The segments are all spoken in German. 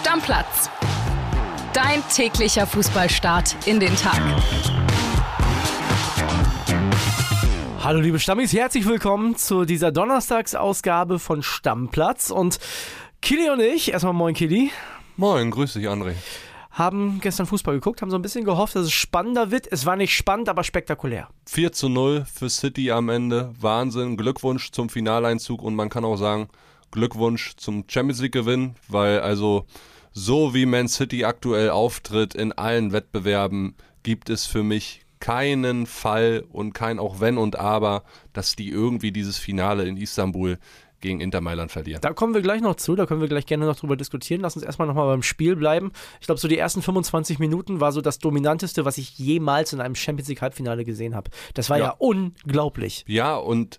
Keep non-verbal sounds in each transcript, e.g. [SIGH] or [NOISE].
Stammplatz. Dein täglicher Fußballstart in den Tag. Hallo liebe Stammis, herzlich willkommen zu dieser Donnerstagsausgabe von Stammplatz. Und Kili und ich, erstmal moin Kili. Moin, grüß dich André. Haben gestern Fußball geguckt, haben so ein bisschen gehofft, dass es spannender wird. Es war nicht spannend, aber spektakulär. 4 zu 0 für City am Ende. Wahnsinn. Glückwunsch zum Finaleinzug und man kann auch sagen, Glückwunsch zum Champions League Gewinn, weil also so wie Man City aktuell auftritt in allen Wettbewerben, gibt es für mich keinen Fall und kein auch wenn und aber, dass die irgendwie dieses Finale in Istanbul gegen Inter Mailand verlieren. Da kommen wir gleich noch zu, da können wir gleich gerne noch drüber diskutieren. Lass uns erstmal nochmal beim Spiel bleiben. Ich glaube, so die ersten 25 Minuten war so das dominanteste, was ich jemals in einem Champions League Halbfinale gesehen habe. Das war ja, ja unglaublich. Ja, und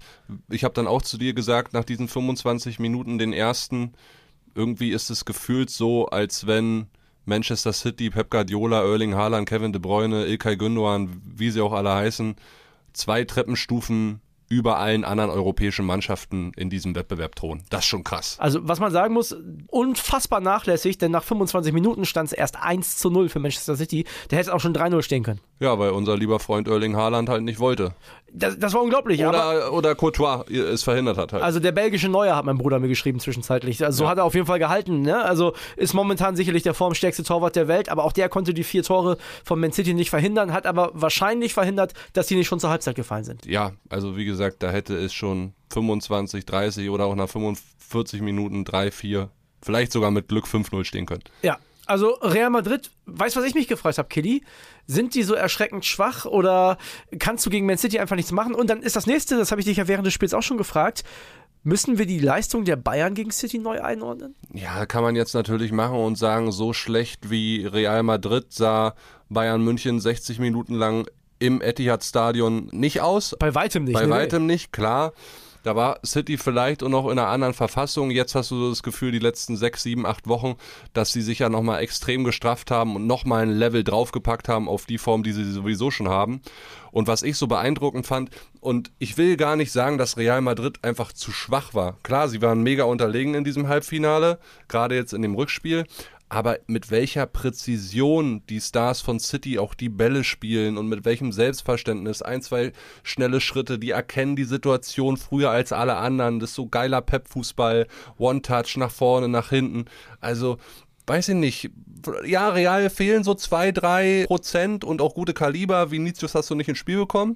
ich habe dann auch zu dir gesagt, nach diesen 25 Minuten, den ersten, irgendwie ist es gefühlt so, als wenn Manchester City, Pep Guardiola, Erling Haaland, Kevin De Bruyne, Ilkay Gündogan, wie sie auch alle heißen, zwei Treppenstufen über allen anderen europäischen Mannschaften in diesem Wettbewerb thronen. Das ist schon krass. Also, was man sagen muss, unfassbar nachlässig, denn nach 25 Minuten stand es erst 1 zu 0 für Manchester City. Der hätte auch schon 3-0 stehen können. Ja, weil unser lieber Freund Erling Haaland halt nicht wollte. Das, das war unglaublich. Oder, oder Courtois es verhindert hat halt. Also der belgische Neuer hat mein Bruder mir geschrieben zwischenzeitlich. Also so ja. hat er auf jeden Fall gehalten. Ne? Also ist momentan sicherlich der formstärkste Torwart der Welt, aber auch der konnte die vier Tore von Man City nicht verhindern, hat aber wahrscheinlich verhindert, dass die nicht schon zur Halbzeit gefallen sind. Ja, also wie gesagt, da hätte es schon 25, 30 oder auch nach 45 Minuten 3, 4, vielleicht sogar mit Glück 5-0 stehen können. Ja, also Real Madrid, weißt du, was ich mich gefreut habe, Killy? Sind die so erschreckend schwach oder kannst du gegen Man City einfach nichts machen? Und dann ist das nächste, das habe ich dich ja während des Spiels auch schon gefragt. Müssen wir die Leistung der Bayern gegen City neu einordnen? Ja, kann man jetzt natürlich machen und sagen, so schlecht wie Real Madrid sah Bayern München 60 Minuten lang im Etihad-Stadion nicht aus. Bei weitem nicht. Bei ne? weitem nicht, klar. Da war City vielleicht und noch in einer anderen Verfassung. Jetzt hast du das Gefühl, die letzten sechs, sieben, acht Wochen, dass sie sich ja nochmal extrem gestrafft haben und nochmal ein Level draufgepackt haben auf die Form, die sie sowieso schon haben. Und was ich so beeindruckend fand, und ich will gar nicht sagen, dass Real Madrid einfach zu schwach war. Klar, sie waren mega unterlegen in diesem Halbfinale, gerade jetzt in dem Rückspiel aber mit welcher Präzision die Stars von City auch die Bälle spielen und mit welchem Selbstverständnis, ein, zwei schnelle Schritte, die erkennen die Situation früher als alle anderen, das ist so geiler Pep-Fußball, One-Touch nach vorne, nach hinten, also weiß ich nicht, ja, real fehlen so zwei, drei Prozent und auch gute Kaliber, Vinicius hast du nicht ins Spiel bekommen,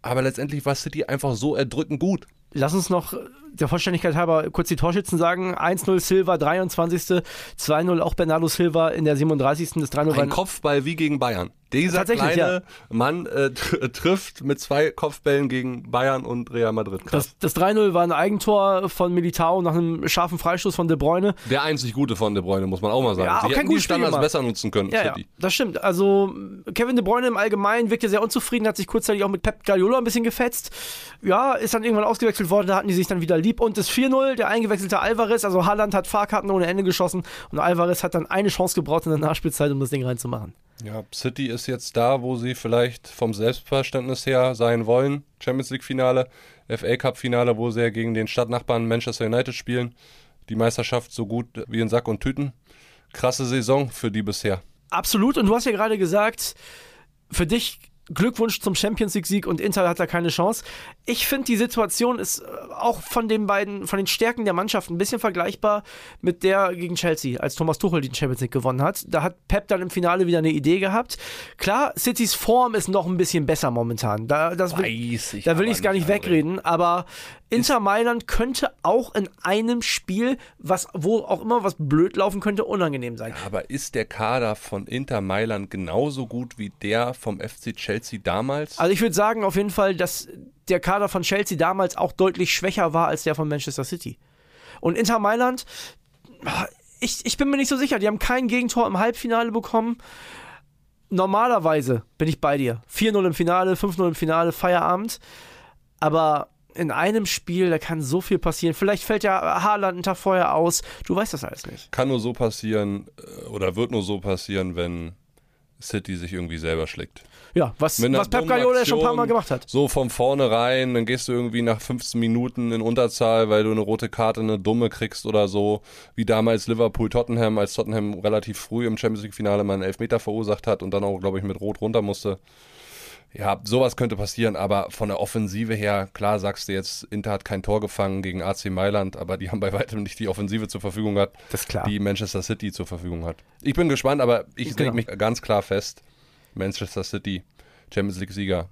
aber letztendlich war City einfach so erdrückend gut. Lass uns noch der Vollständigkeit halber kurz die Torschützen sagen. 1-0 Silva, 23. 2-0 auch Bernardo Silva in der 37. Das 3-0 Ein Kopfball wie gegen Bayern. Dieser kleine ja. Mann äh, trifft mit zwei Kopfbällen gegen Bayern und Real Madrid. Krass. Das, das 3-0 war ein Eigentor von Militao nach einem scharfen Freistoß von De Bruyne. Der einzig gute von De Bruyne, muss man auch mal sagen. Ja, Sie hätten die Standards besser nutzen können. Ja, ja, das stimmt. Also Kevin De Bruyne im Allgemeinen wirkte sehr unzufrieden, hat sich kurzzeitig auch mit Pep Guardiola ein bisschen gefetzt. Ja, ist dann irgendwann ausgewechselt worden, da hatten die sich dann wieder lieb. Und das 4-0, der eingewechselte Alvarez, also Haaland hat Fahrkarten ohne Ende geschossen und Alvarez hat dann eine Chance gebraucht in der Nachspielzeit, um das Ding reinzumachen. Ja, City ist jetzt da, wo sie vielleicht vom Selbstverständnis her sein wollen. Champions League Finale, FA Cup Finale, wo sie ja gegen den Stadtnachbarn Manchester United spielen. Die Meisterschaft so gut wie in Sack und Tüten. Krasse Saison für die bisher. Absolut. Und du hast ja gerade gesagt, für dich Glückwunsch zum Champions League Sieg und Inter hat da keine Chance. Ich finde, die Situation ist äh, auch von den beiden, von den Stärken der Mannschaft ein bisschen vergleichbar mit der gegen Chelsea, als Thomas Tuchel die Champions League gewonnen hat. Da hat Pep dann im Finale wieder eine Idee gehabt. Klar, Citys Form ist noch ein bisschen besser momentan. Da, das will, ich da will ich es gar nicht wegreden, aber Inter Mailand könnte auch in einem Spiel, was wo auch immer was blöd laufen könnte, unangenehm sein. Ja, aber ist der Kader von Inter Mailand genauso gut wie der vom FC Chelsea damals? Also ich würde sagen auf jeden Fall, dass der Kader von Chelsea damals auch deutlich schwächer war als der von Manchester City. Und Inter Mailand, ich, ich bin mir nicht so sicher, die haben kein Gegentor im Halbfinale bekommen. Normalerweise bin ich bei dir. 4-0 im Finale, 5-0 im Finale, Feierabend. Aber in einem Spiel, da kann so viel passieren. Vielleicht fällt ja Haaland einen Tag vorher aus. Du weißt das alles nicht. Kann nur so passieren äh, oder wird nur so passieren, wenn City sich irgendwie selber schlägt. Ja, was, was Pep Guardiola schon ein paar Mal gemacht hat. So von vornherein, dann gehst du irgendwie nach 15 Minuten in Unterzahl, weil du eine rote Karte, eine dumme kriegst oder so, wie damals Liverpool-Tottenham, als Tottenham relativ früh im Champions League-Finale mal einen Elfmeter verursacht hat und dann auch, glaube ich, mit Rot runter musste. Ja, sowas könnte passieren, aber von der Offensive her, klar sagst du jetzt, Inter hat kein Tor gefangen gegen AC Mailand, aber die [LAUGHS] haben bei weitem nicht die Offensive zur Verfügung klar. die Manchester City zur Verfügung hat. Ich bin gespannt, aber ich Genau. lege mich ganz klar fest, Manchester City, Champions League-Sieger.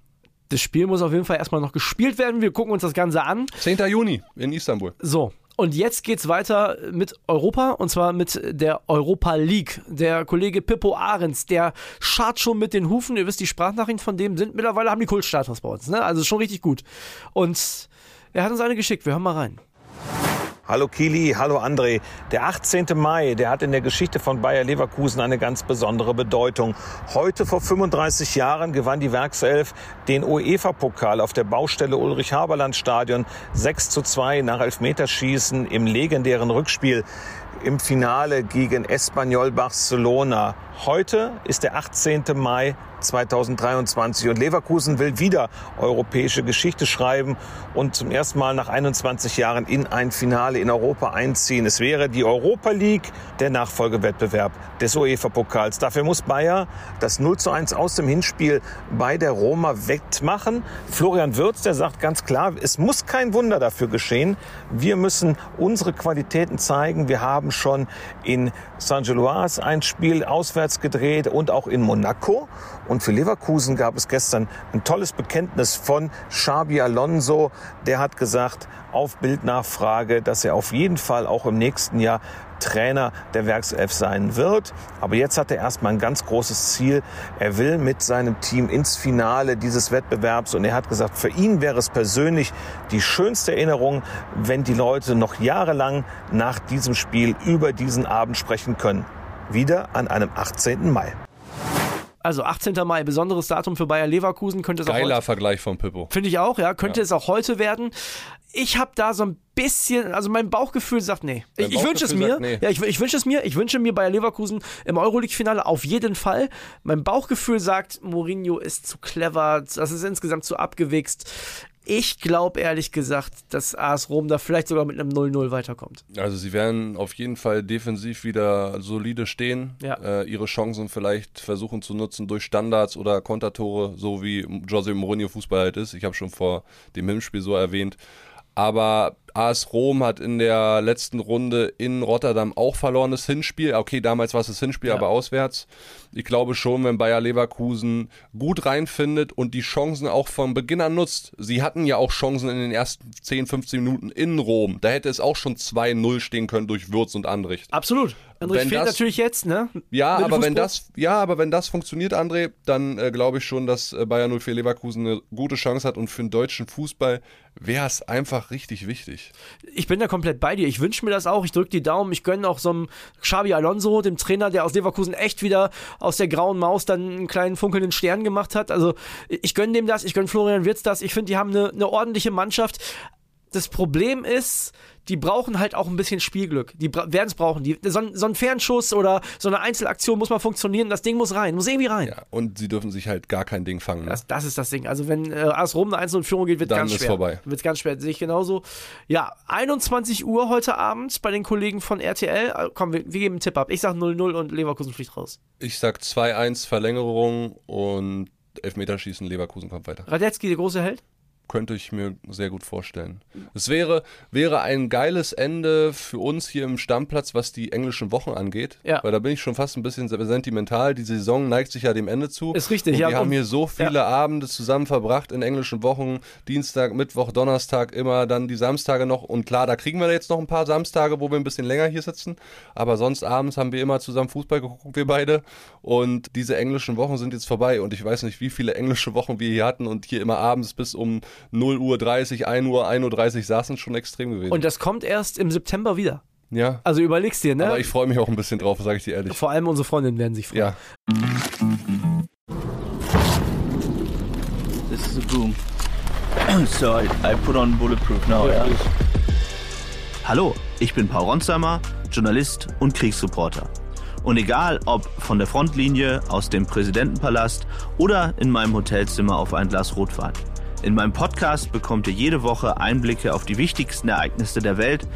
Das Spiel muss auf jeden Fall erstmal noch gespielt werden. Wir gucken uns das Ganze an. 10. Juni in Istanbul. So, und jetzt geht's weiter mit Europa und zwar mit der Europa League. Der Kollege Pippo Ahrens, der schart schon mit den Hufen. Ihr wisst, die Sprachnachrichten von dem sind mittlerweile haben die Kultstatus bei uns. Ne? Also schon richtig gut. Und er hat uns eine geschickt. Wir hören mal rein. Hallo Kili, hallo André. Der 18. Mai, der hat in der Geschichte von Bayer Leverkusen eine ganz besondere Bedeutung. Heute vor 35 Jahren gewann die Werkself den UEFA-Pokal auf der Baustelle Ulrich-Haberland-Stadion 6 zu 2 nach Elfmeterschießen im legendären Rückspiel im Finale gegen Espanyol Barcelona. Heute ist der 18. Mai 2023 und Leverkusen will wieder europäische Geschichte schreiben und zum ersten Mal nach 21 Jahren in ein Finale in Europa einziehen. Es wäre die Europa League, der Nachfolgewettbewerb des UEFA-Pokals. Dafür muss Bayer das 0 zu 1 aus dem Hinspiel bei der Roma wettmachen. Florian Würz, der sagt ganz klar, es muss kein Wunder dafür geschehen. Wir müssen unsere Qualitäten zeigen. Wir haben schon in Saint-Gilloise ein Spiel auswärts gedreht und auch in Monaco. Und für Leverkusen gab es gestern ein tolles Bekenntnis von Xabi Alonso. Der hat gesagt, auf Bildnachfrage, dass er auf jeden Fall auch im nächsten Jahr Trainer der Werkself sein wird. Aber jetzt hat er erstmal ein ganz großes Ziel. Er will mit seinem Team ins Finale dieses Wettbewerbs. Und er hat gesagt, für ihn wäre es persönlich die schönste Erinnerung, wenn die Leute noch jahrelang nach diesem Spiel über diesen Abend sprechen können. Wieder an einem 18. Mai. Also 18. Mai, besonderes Datum für Bayer Leverkusen könnte es auch Geiler heute, Vergleich von Pippo. finde ich auch, ja, könnte Ja. es auch heute werden. Ich habe da so ein bisschen, also mein Bauchgefühl sagt nee. Ich, Dein ich wünsche es mir. sagt nee. Ja, ich, ich wünsche es mir. Ich wünsche mir Bayer Leverkusen im Euroleague-Finale auf jeden Fall. Mein Bauchgefühl sagt, Mourinho ist zu clever, das ist insgesamt zu abgewichst. Ich glaube ehrlich gesagt, dass AS Rom da vielleicht sogar mit einem 0-0 weiterkommt. Also sie werden auf jeden Fall defensiv wieder solide stehen, Ja. äh, ihre Chancen vielleicht versuchen zu nutzen durch Standards oder Kontertore, so wie Jose Mourinho Fußball halt ist. Ich habe schon vor dem Hinspiel so erwähnt. Aber AS Rom hat in der letzten Runde in Rotterdam auch verloren das Hinspiel. Okay, damals war es das Hinspiel, Ja. aber auswärts. Ich glaube schon, wenn Bayer Leverkusen gut reinfindet und die Chancen auch von Beginn an nutzt. Sie hatten ja auch Chancen in den ersten 10, 15 Minuten in Rom. Da hätte es auch schon 2-0 stehen können durch Würz und Anricht. Absolut. André Wenn fehlt das- natürlich jetzt, ne? Ja, aber wenn das, ja, aber wenn das funktioniert, André, dann äh, glaube ich schon, dass äh, Bayern 04 Leverkusen eine gute Chance hat und für den deutschen Fußball wäre es einfach richtig wichtig. Ich bin da komplett bei dir. Ich wünsche mir das auch. Ich drücke die Daumen. Ich gönne auch so einem Xabi Alonso, dem Trainer, der aus Leverkusen echt wieder aus der grauen Maus dann einen kleinen funkelnden Stern gemacht hat. Also ich gönne dem das. Ich gönne Florian Wirtz das. Ich finde, die haben eine, eine ordentliche Mannschaft. Das Problem ist, die brauchen halt auch ein bisschen Spielglück. Die werden es brauchen. Die, so, ein, so ein Fernschuss oder so eine Einzelaktion muss mal funktionieren. Das Ding muss rein. Muss irgendwie rein. Ja, und sie dürfen sich halt gar kein Ding fangen. Ne? Das, das ist das Ding. Also wenn äh, AS Rom eine 1 in Führung geht, wird Dann ganz ist schwer. vorbei. Wird ganz schwer. Sehe ich genauso. Ja, 21 Uhr heute Abend bei den Kollegen von RTL. Äh, Komm, wir, wir geben einen Tipp ab. Ich sag 0-0 und Leverkusen fliegt raus. Ich sag 2-1 Verlängerung und Elfmeterschießen, Leverkusen kommt weiter. Radetzky, der große Held? Könnte ich mir sehr gut vorstellen. Es wäre, wäre ein geiles Ende für uns hier im Stammplatz, was die englischen Wochen angeht. Ja. Weil da bin ich schon fast ein bisschen sentimental. Die Saison neigt sich ja dem Ende zu. Ist richtig, Und ja, wir haben hier so viele Abende zusammen verbracht in englischen Wochen. Dienstag, Mittwoch, Donnerstag, immer dann die Samstage noch. Und klar, da kriegen wir jetzt noch ein paar Samstage, wo wir ein bisschen länger hier sitzen. Aber sonst abends haben wir immer zusammen Fußball geguckt, wir beide. Und diese englischen Wochen sind jetzt vorbei. Und ich weiß nicht, wie viele englische Wochen wir hier hatten. Und hier immer abends bis um 0 Uhr 30, 1 Uhr, 1.30 Uhr saßen schon extrem gewesen. Und das kommt erst im September wieder. ja. Also überlegst dir, ne? Aber ich freue mich auch ein bisschen drauf, sage ich dir ehrlich. Vor allem unsere Freundinnen werden sich freuen. Ja. This is a boom. [CLEARS THROAT] so I, I put on bulletproof now. Yeah, Hallo, ich bin Paul Ronsheimer, Journalist und Kriegsreporter. Und egal ob von der Frontlinie, aus dem Präsidentenpalast oder in meinem Hotelzimmer auf ein Glas Rotwein. In meinem Podcast bekommt ihr jede Woche Einblicke auf die wichtigsten Ereignisse der Welt,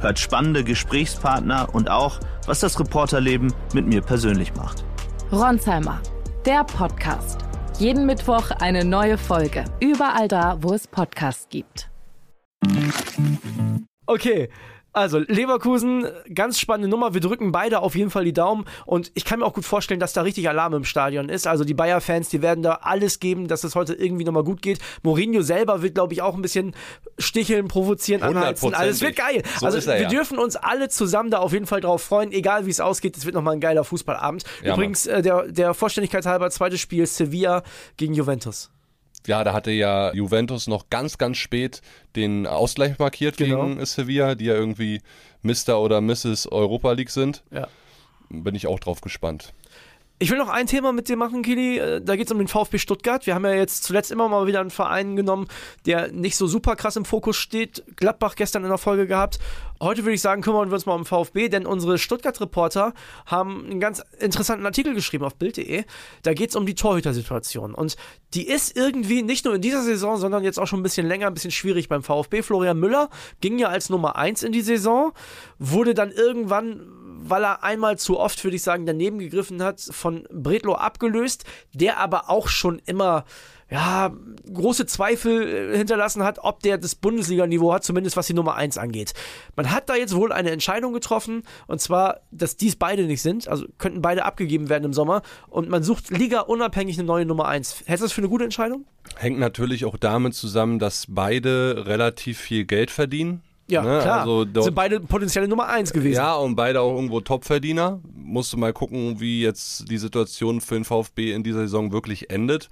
hört spannende Gesprächspartner und auch, was das Reporterleben mit mir persönlich macht. Ronsheimer, der Podcast. Jeden Mittwoch eine neue Folge. Überall da, wo es Podcasts gibt. Okay, also Leverkusen, ganz spannende Nummer. Wir drücken beide auf jeden Fall die Daumen und ich kann mir auch gut vorstellen, dass da richtig Alarm im Stadion ist. Also die Bayer-Fans, die werden da alles geben, dass es heute irgendwie nochmal gut geht. Mourinho selber wird, glaube ich, auch ein bisschen sticheln, provozieren, anheizen. Also es wird geil. So also er, wir ja. dürfen uns alle zusammen da auf jeden Fall drauf freuen, egal wie es ausgeht. Es wird nochmal ein geiler Fußballabend. Ja, Übrigens, äh, der, der Vollständigkeit halber, zweites Spiel Sevilla gegen Juventus. Ja, da hatte ja Juventus noch ganz, ganz spät den Ausgleich markiert Genau. gegen Sevilla, die ja irgendwie Mr. oder Mrs. Europa League sind. Ja. Bin ich auch drauf gespannt. Ich will noch ein Thema mit dir machen, Kili. Äh, Da geht es um den VfB Stuttgart. Wir haben ja jetzt zuletzt immer mal wieder einen Verein genommen, der nicht so super krass im Fokus steht. Gladbach gestern in der Folge gehabt. Heute würde ich sagen, kümmern wir uns mal um VfB, denn unsere Stuttgart-Reporter haben einen ganz interessanten Artikel geschrieben auf Bild.de. Da geht es um die Torhütersituation. Und die ist irgendwie nicht nur in dieser Saison, sondern jetzt auch schon ein bisschen länger, ein bisschen schwierig beim VfB. Florian Müller ging ja als Nummer 1 in die Saison, wurde dann irgendwann weil er einmal zu oft, würde ich sagen, daneben gegriffen hat, von Bredlo abgelöst, der aber auch schon immer ja, große Zweifel äh, hinterlassen hat, ob der das Bundesliga-Niveau hat, zumindest was die Nummer 1 angeht. Man hat da jetzt wohl eine Entscheidung getroffen, und zwar, dass dies beide nicht sind, also könnten beide abgegeben werden im Sommer, und man sucht Liga unabhängig eine neue Nummer 1. Hältst du das für eine gute Entscheidung? Hängt natürlich auch damit zusammen, dass beide relativ viel Geld verdienen. Ja, Ne, klar. Also dort, sind beide potenzielle Nummer 1 gewesen. ja, und beide auch irgendwo Topverdiener. Musst du mal gucken, wie jetzt die Situation für den VfB in dieser Saison wirklich endet.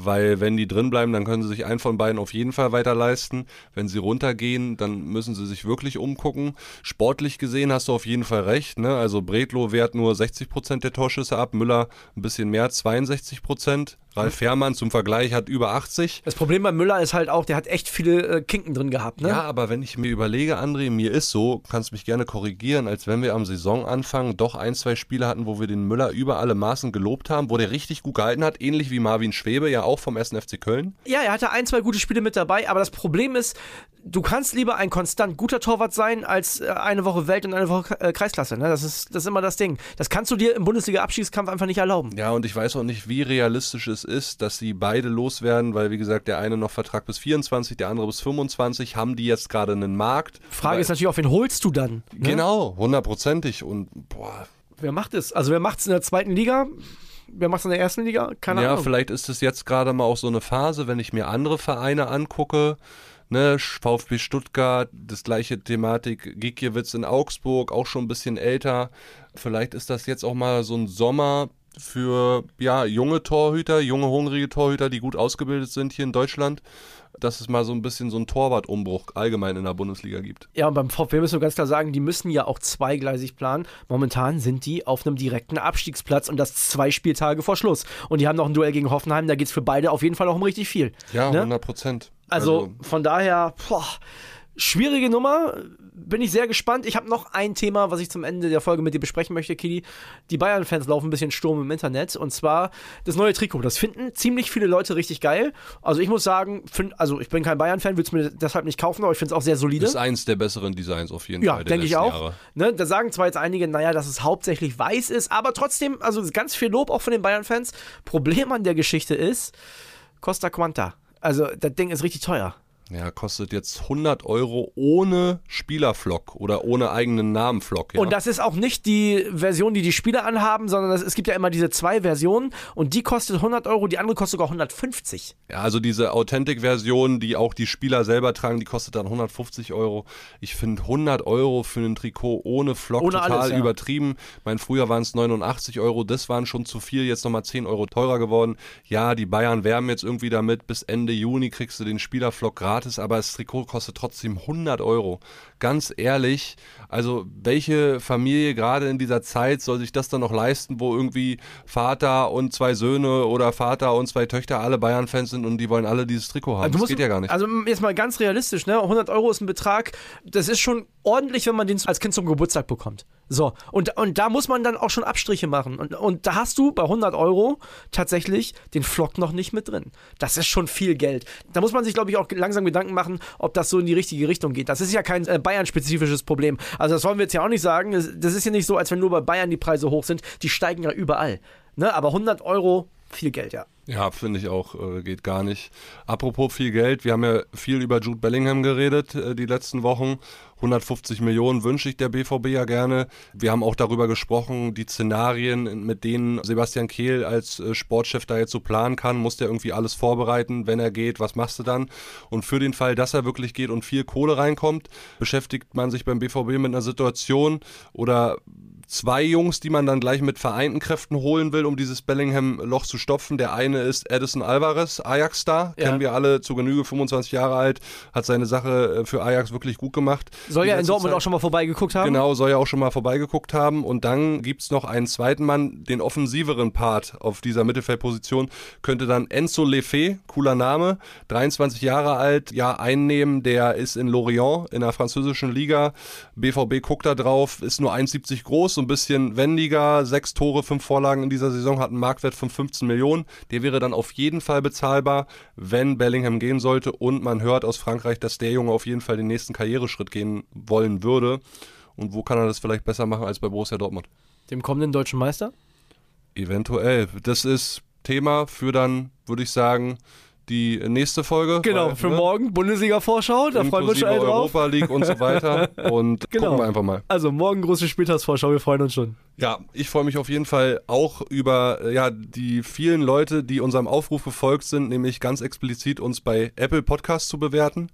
Weil wenn die drin bleiben, dann können sie sich einen von beiden auf jeden Fall weiter leisten. Wenn sie runtergehen, dann müssen sie sich wirklich umgucken. Sportlich gesehen hast du auf jeden Fall recht. Ne? Also Bredlo wehrt nur 60% der Torschüsse ab, Müller ein bisschen mehr, 62%. Ralf Fährmann zum Vergleich hat über 80. Das Problem bei Müller ist halt auch, der hat echt viele äh, Kinken drin gehabt, ne? Ja, aber wenn ich mir überlege, André, mir ist so, kannst mich gerne korrigieren, als wenn wir am Saisonanfang doch ein, zwei Spiele hatten, wo wir den Müller über alle Maßen gelobt haben, wo der richtig gut gehalten hat, ähnlich wie Marvin Schwebe, ja auch vom 1. FC Köln. Ja, er hatte ein, zwei gute Spiele mit dabei, aber das Problem ist, du kannst lieber ein konstant guter Torwart sein, als äh, eine Woche Welt und eine Woche äh, Kreisklasse. Ne? Das, ist, das ist immer das Ding. Das kannst du dir im Bundesliga-Abstiegskampf einfach nicht erlauben. Ja, und ich weiß auch nicht, wie realistisch es ist, dass sie beide loswerden, weil, wie gesagt, der eine noch Vertrag bis 24, der andere bis 25, haben die jetzt gerade einen Markt. Frage Weil- ist natürlich auch, wen holst du dann? Ne? Genau, hundertprozentig. Und boah, Wer macht es? Also wer macht es in der zweiten Liga? Wer macht es in der ersten Liga? Keine ja, Ahnung. vielleicht ist es jetzt gerade mal auch so eine Phase, wenn ich mir andere Vereine angucke. Ne, VfB Stuttgart, das gleiche Thematik, Gikiewicz in Augsburg, auch schon ein bisschen älter. Vielleicht ist das jetzt auch mal so ein Sommer für ja, junge Torhüter, junge hungrige Torhüter, die gut ausgebildet sind hier in Deutschland, dass es mal so ein bisschen so einen Torwartumbruch allgemein in der Bundesliga gibt. Ja, und beim VfB müssen wir ganz klar sagen, die müssen ja auch zweigleisig planen. Momentan sind die auf einem direkten Abstiegsplatz und das zwei Spieltage vor Schluss. Und die haben noch ein Duell gegen Hoffenheim, da geht es für beide auf jeden Fall auch um richtig viel. Ja, Ne? 100 Prozent. Also, von daher, boah, schwierige Nummer. Bin ich sehr gespannt. Ich habe noch ein Thema, was ich zum Ende der Folge mit dir besprechen möchte, Kili. Die Bayern-Fans laufen ein bisschen Sturm im Internet. Und zwar das neue Trikot. Das finden ziemlich viele Leute richtig geil. Also ich muss sagen, find, also ich bin kein Bayern-Fan, würde es mir deshalb nicht kaufen, aber ich finde es auch sehr solide. ist eins der besseren Designs auf jeden Ja, Fall. der denke ich auch. Ne, da sagen zwar jetzt einige, naja, dass es hauptsächlich weiß ist, aber trotzdem, also ganz viel Lob auch von den Bayern-Fans. Problem an der Geschichte ist, Costa Quanta. Also, das Ding ist richtig teuer. Ja, kostet jetzt 100 Euro ohne Spielerflock oder ohne eigenen Namenflock. Ja? Und das ist auch nicht die Version, die die Spieler anhaben, sondern das, es gibt ja immer diese zwei Versionen und die kostet 100 Euro, die andere kostet sogar 150. ja, also diese Authentic-Version, die auch die Spieler selber tragen, die kostet dann 150 Euro. Ich finde 100 Euro für ein Trikot ohne Flock Ohne total alles, ja. übertrieben. Mein früher waren es 89 Euro, das waren schon zu viel, jetzt nochmal 10 Euro teurer geworden. Ja, die Bayern werben jetzt irgendwie damit, bis Ende Juni kriegst du den Spielerflock gratis. Gratis, aber das Trikot kostet trotzdem 100 Euro. Ganz ehrlich, also welche Familie gerade in dieser Zeit soll sich das dann noch leisten, wo irgendwie Vater und zwei Söhne oder Vater und zwei Töchter alle Bayern-Fans sind und die wollen alle dieses Trikot haben? Du das geht ja gar nicht. Also jetzt mal ganz realistisch, ne? 100 Euro ist ein Betrag, das ist schon ordentlich, wenn man den als Kind zum Geburtstag bekommt. So, und, und da muss man dann auch schon Abstriche machen. Und, und da hast du bei 100 Euro tatsächlich den Flock noch nicht mit drin. Das ist schon viel Geld. Da muss man sich, glaube ich, auch langsam Gedanken machen, ob das so in die richtige Richtung geht. Das ist ja kein äh, Bayern-spezifisches Problem. Also das wollen wir jetzt ja auch nicht sagen. Das ist ja nicht so, als wenn nur bei Bayern die Preise hoch sind. Die steigen ja überall. Ne? Aber 100 Euro, viel Geld, ja. Ja, finde ich auch, äh, geht gar nicht. Apropos viel Geld, wir haben ja viel über Jude Bellingham geredet äh, die letzten Wochen. 150 Millionen wünsche ich der BVB ja gerne. Wir haben auch darüber gesprochen, die Szenarien, mit denen Sebastian Kehl als äh, Sportchef da jetzt so planen kann, muss der irgendwie alles vorbereiten, wenn er geht, was machst du dann? Und für den Fall, dass er wirklich geht und viel Kohle reinkommt, beschäftigt man sich beim BVB mit einer Situation oder zwei Jungs, die man dann gleich mit vereinten Kräften holen will, um dieses Bellingham-Loch zu stopfen. Der eine ist Edison Alvarez, Ajax-Star, Ja. kennen wir alle zu Genüge, 25 Jahre alt, hat seine Sache äh, für Ajax wirklich gut gemacht. Soll ja in Dortmund Zeit- auch schon mal vorbeigeguckt haben. Genau, soll ja auch schon mal vorbeigeguckt haben. Und dann gibt's noch einen zweiten Mann, den offensiveren Part auf dieser Mittelfeldposition, könnte dann Enzo Lefebvre, cooler Name, 23 Jahre alt, ja, einnehmen. Der ist in Lorient in der französischen Liga. BVB guckt da drauf, ist nur 1,70 groß, so ein bisschen wendiger, sechs Tore, fünf Vorlagen in dieser Saison, hat einen Marktwert von 15 Millionen. Der wäre dann auf jeden Fall bezahlbar, wenn Bellingham gehen sollte. Und man hört aus Frankreich, dass der Junge auf jeden Fall den nächsten Karriereschritt gehen wollen würde. Und wo kann er das vielleicht besser machen als bei Borussia Dortmund? Dem kommenden deutschen Meister? Eventuell. Das ist Thema für dann, würde ich sagen, die nächste Folge. Genau, Weil, für ne, morgen Bundesliga-Vorschau, da freuen wir uns schon alle drauf. Europa League und so [LAUGHS] weiter. Und Genau. gucken wir einfach mal. Also morgen große Spieltagsvorschau, wir freuen uns schon. Ja, ich freue mich auf jeden Fall auch über äh, ja, die vielen Leute, die unserem Aufruf gefolgt sind, nämlich ganz explizit uns bei Apple Podcasts zu bewerten.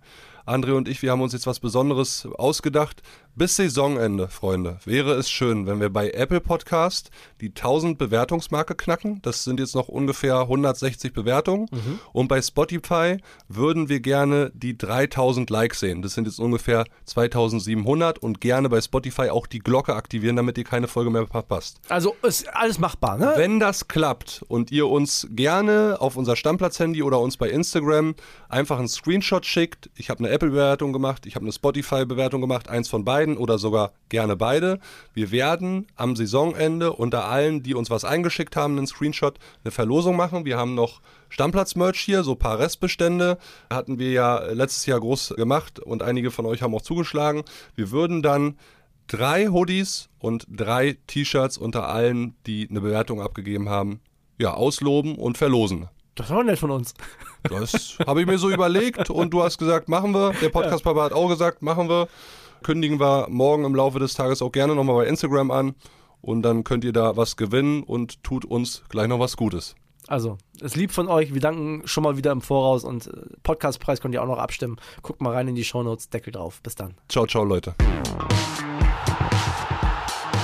André und ich, wir haben uns jetzt was Besonderes ausgedacht. Bis Saisonende, Freunde, wäre es schön, wenn wir bei Apple Podcast die 1000 Bewertungsmarke knacken. Das sind jetzt noch ungefähr 160 Bewertungen. Und bei Spotify würden wir gerne die 3000 Likes sehen. Das sind jetzt ungefähr 2700 und gerne bei Spotify auch die Glocke aktivieren, damit ihr keine Folge mehr verpasst. Also ist alles machbar, ne? Wenn das klappt und ihr uns gerne auf unser Stammplatz-Handy oder uns bei Instagram einfach einen Screenshot schickt, ich habe eine Apple-Bewertung gemacht, ich habe eine Spotify-Bewertung gemacht, eins von beiden oder sogar gerne beide. Wir werden am Saisonende unter allen, die uns was eingeschickt haben, einen Screenshot, eine Verlosung machen. Wir haben noch Stammplatz-Merch hier, so ein paar Restbestände. Hatten wir ja letztes Jahr groß gemacht und einige von euch haben auch zugeschlagen. Wir würden dann drei Hoodies und drei T-Shirts unter allen, die eine Bewertung abgegeben haben, ja, ausloben und verlosen. Das war nett von uns. Das habe ich mir so überlegt und du hast gesagt, machen wir. Der Podcast-Papa hat auch gesagt, machen wir. Kündigen wir morgen im Laufe des Tages auch gerne nochmal bei Instagram an und dann könnt ihr da was gewinnen und tut uns gleich noch was Gutes. Also, ist lieb von euch. Wir danken schon mal wieder im Voraus und äh, Podcastpreis könnt ihr auch noch abstimmen. Guckt mal rein in die Shownotes, Deckel drauf. Bis dann. Ciao, ciao, Leute.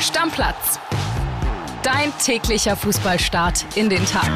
Stammplatz. Dein täglicher Fußballstart in den Tag.